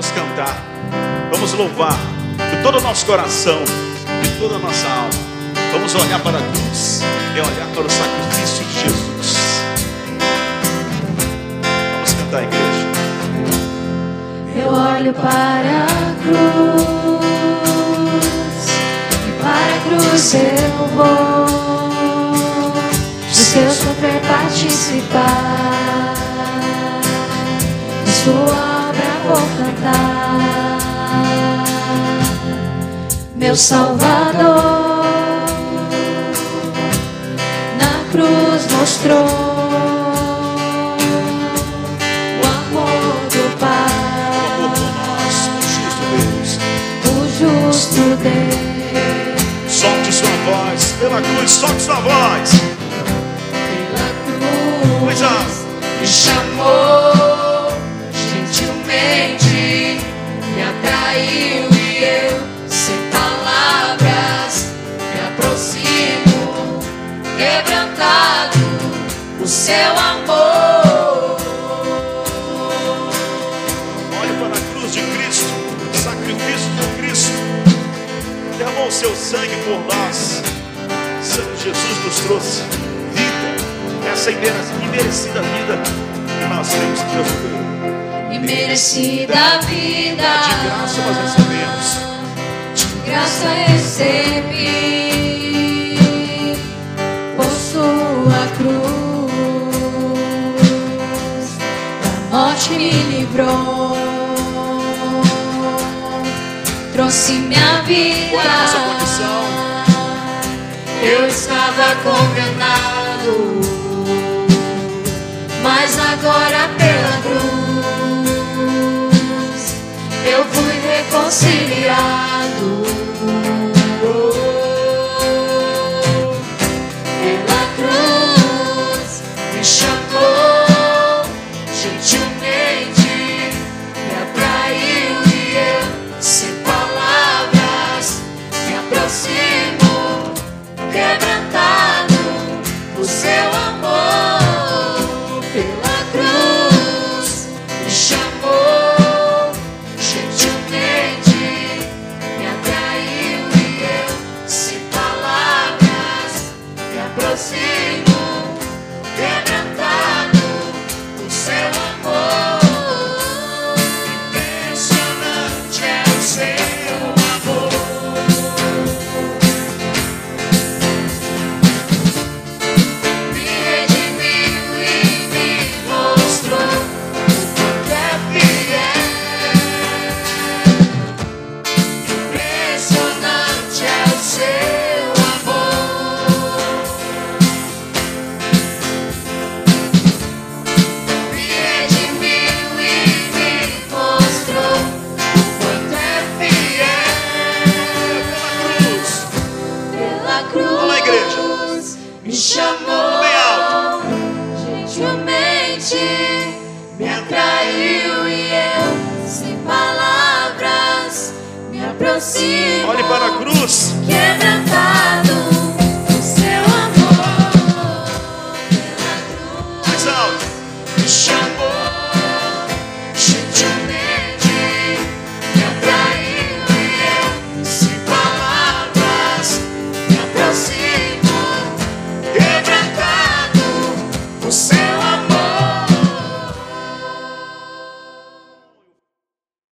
Vamos cantar, vamos louvar de todo o nosso coração, de toda a nossa alma. Vamos olhar para a cruz e olhar para o sacrifício de Jesus. Vamos cantar, igreja. Eu olho para a cruz e para a cruz eu vou. Do seu sofrer participar, de sua vou cantar. Meu Salvador na cruz mostrou o amor do Pai. O justo Deus. Solte sua voz pela cruz, solte sua voz. pela cruz me chamou quebrantado, o seu amor. Olhe para a cruz de Cristo, o sacrifício de Cristo. Derramou o seu sangue por nós. O sangue de Jesus nos trouxe vida, essa imere- imerecida vida que nós temos que Deus nos deu. E merecida vida. De graça nós recebemos. De graça recebi livrou. Trouxe minha vida. A nossa condição. Eu estava condenado, mas agora pela cruz eu fui reconciliado. Me Me